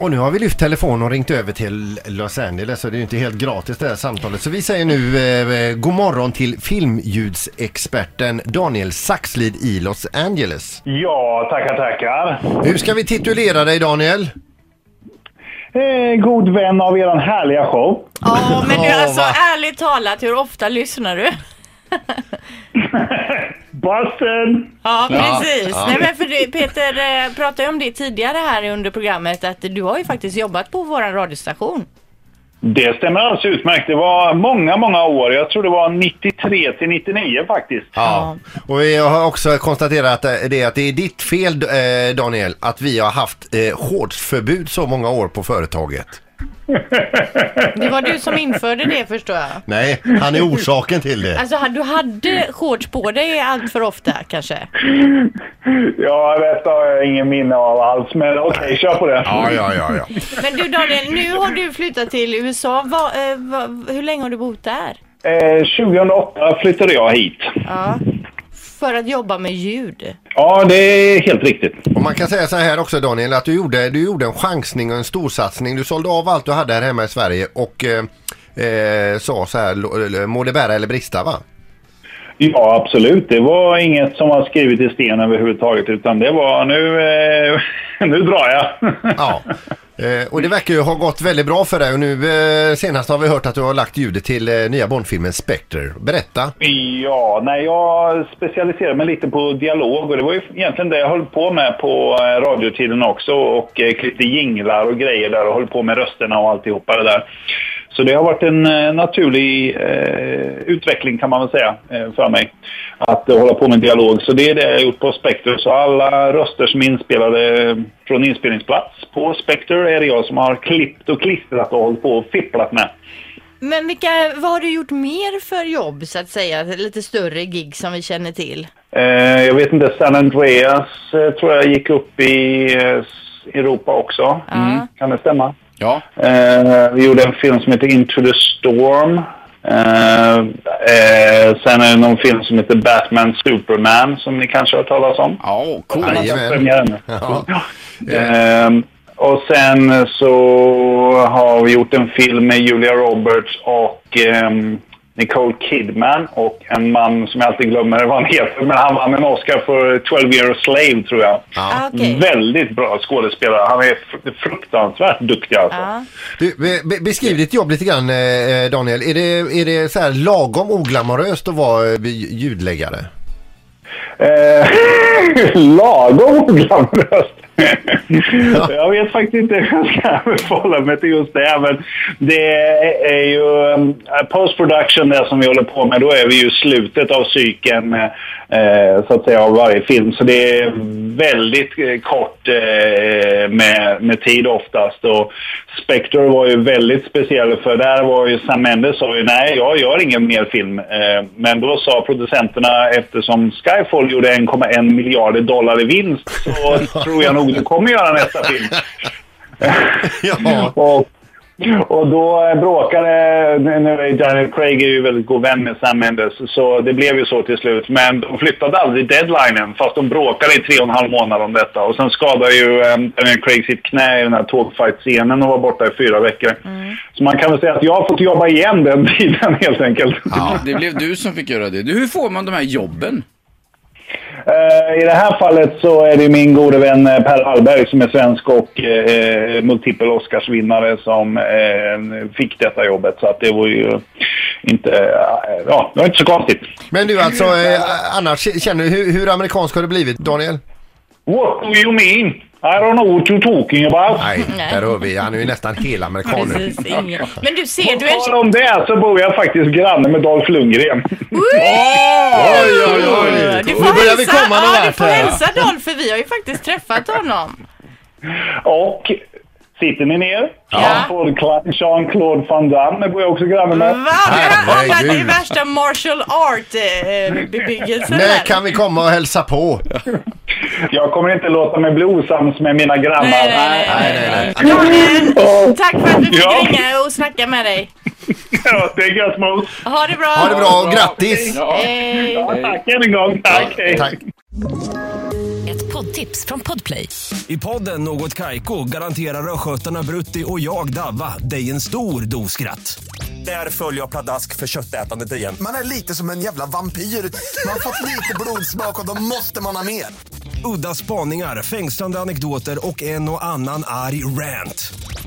Och nu har vi lyft telefon och ringt över till Los Angeles så det är ju inte helt gratis det här samtalet. Så vi säger nu eh, god morgon till filmljudsexperten Daniel Saxlid i Los Angeles. Ja, tackar, tackar. Hur ska vi titulera dig Daniel? Eh, god vän av er härliga show. Ja, men du alltså ärligt talat, hur ofta lyssnar du? Bussen! Ja, precis. Nej, men för det, Peter eh, pratade ju om det tidigare här under programmet att du har ju faktiskt jobbat på våran radiostation. Det stämmer alldeles utmärkt. Det var många, många år. Jag tror det var 93 till 99 faktiskt. Ja. Och vi har också konstaterat att eh, det, att det är ditt fel eh, Daniel att vi har haft eh, shortsförbud så många år på företaget. Det var du som införde det förstår jag. Nej, han är orsaken till det. Alltså du hade shorts på dig allt för ofta kanske? Ja, detta har jag ingen minne av alls. Men okej, kör på det. Ja, ja, ja, ja. Men du Daniel, nu har du flyttat till USA. Va, eh, va, hur länge har du bott där? Eh, 2008 flyttade jag hit. Ja. För att jobba med ljud. Ja, det är helt riktigt. Och man kan säga så här också Daniel att du gjorde, du gjorde en chansning och en storsatsning. Du sålde av allt du hade här hemma i Sverige och eh, eh, sa så här, må det bära eller brista va? Ja, absolut. Det var inget som var skrivet i sten överhuvudtaget. Utan det var nu, eh, nu drar jag. Ja. Eh, och det verkar ju ha gått väldigt bra för dig och nu eh, senast har vi hört att du har lagt ljudet till eh, nya Bondfilmen Spectre. Berätta. Ja, nej, jag specialiserade mig lite på dialog och det var ju egentligen det jag höll på med på eh, radiotiden också och eh, klippte jinglar och grejer där och höll på med rösterna och alltihopa det där. Så det har varit en eh, naturlig eh, utveckling kan man väl säga eh, för mig. Att eh, hålla på med dialog. Så det är det jag har gjort på Spectre. Så alla röster som är inspelade från inspelningsplats på Spectre är det jag som har klippt och klistrat och hållit på och fipplat med. Men vilka, vad har du gjort mer för jobb så att säga? Lite större gig som vi känner till. Eh, jag vet inte, San Andreas eh, tror jag gick upp i Europa också. Ja. Kan det stämma? Ja. Eh, vi gjorde en film som heter Into the Storm. Eh, eh, sen är det någon film som heter Batman Superman som ni kanske har hört talas om. Ja, cool. Jajamän. Ja. Ehm, och sen så har vi gjort en film med Julia Roberts och ehm, Nicole Kidman och en man som jag alltid glömmer vad han heter, men han vann en Oscar för 12 year a slave tror jag. Ah, okej. Väldigt bra skådespelare. Han är fr- fruktansvärt duktig alltså. Ja. Du, be, be, beskriv ditt jobb lite grann eh, Daniel. Är det, är det så här lagom oglamoröst att vara eh, ljudläggare? Eh, lagom oglamoröst. Jag vet faktiskt inte hur jag ska förhålla mig till just det. Men det är, ju um, post-production det som vi håller på med. Då är vi ju slutet av cykeln eh, så att säga av varje film. Så det är väldigt eh, kort eh, med, med tid oftast. Och Spectre var ju väldigt speciell för där var ju Sam Mendes sa ju nej, jag gör ingen mer film. Men då sa producenterna eftersom Skyfall gjorde 1,1 miljarder dollar i vinst så tror jag nog du kommer göra nästa film. Ja. Och, och då bråkade, nu är Daniel Craig är ju väldigt god vän med Sam Mendes, så det blev ju så till slut. Men de flyttade aldrig deadlinen, fast de bråkade i tre och en halv månad om detta. Och sen skadade ju um, Daniel Craig sitt knä i den här tågfight-scenen och var borta i fyra veckor. Så man kan väl säga att jag har fått jobba igen den tiden helt enkelt. Ja, det blev du som fick göra det. Du, hur får man de här jobben? Eh, I det här fallet så är det min gode vän eh, Per Hallberg som är svensk och eh, multipel Oscarsvinnare som eh, fick detta jobbet. Så att det var ju inte, eh, ja, det var inte så konstigt. Men du alltså, eh, annars känner du, hur, hur amerikansk har det blivit Daniel? What do you mean? I don't know what you're talking about. Nej, där hör vi. Han är ju nästan helamerikaner. Precis, ingen. Men du ser På du en... tal om det så bor jag faktiskt granne med Dolph Lundgren. Oj, oj, oj. Du får börjar vi komma någon ja, du vart får här. hälsa Dolph för vi har ju faktiskt träffat honom. Och sitter ni ner? Ja. Jean-Claude Van Damme bor jag också granne med. Va? Det var Herregud. värsta martial art eh, bebyggelsen När kan vi komma och hälsa på? Jag kommer inte låta mig bli osams med mina grannar. Nej, nej, Nej, nej, nej. Daniel, tack för att vi fick Ja. ringa och snacka med dig. Ja, det är gött mos. Ha det bra. Ha det bra och grattis! Ja. Hej. Ja, tack än en gång. Tack. hej. Tack. Ett poddtips från Podplay. I podden Något Kaiko garanterar östgötarna Brutti och jag, Davva, dig en stor dos skratt. Där följer jag pladask för köttätandet igen. Man är lite som en jävla vampyr. Man har fått lite blodsmak och då måste man ha mer. Udda spaningar, fängslande anekdoter och en och annan arg rant.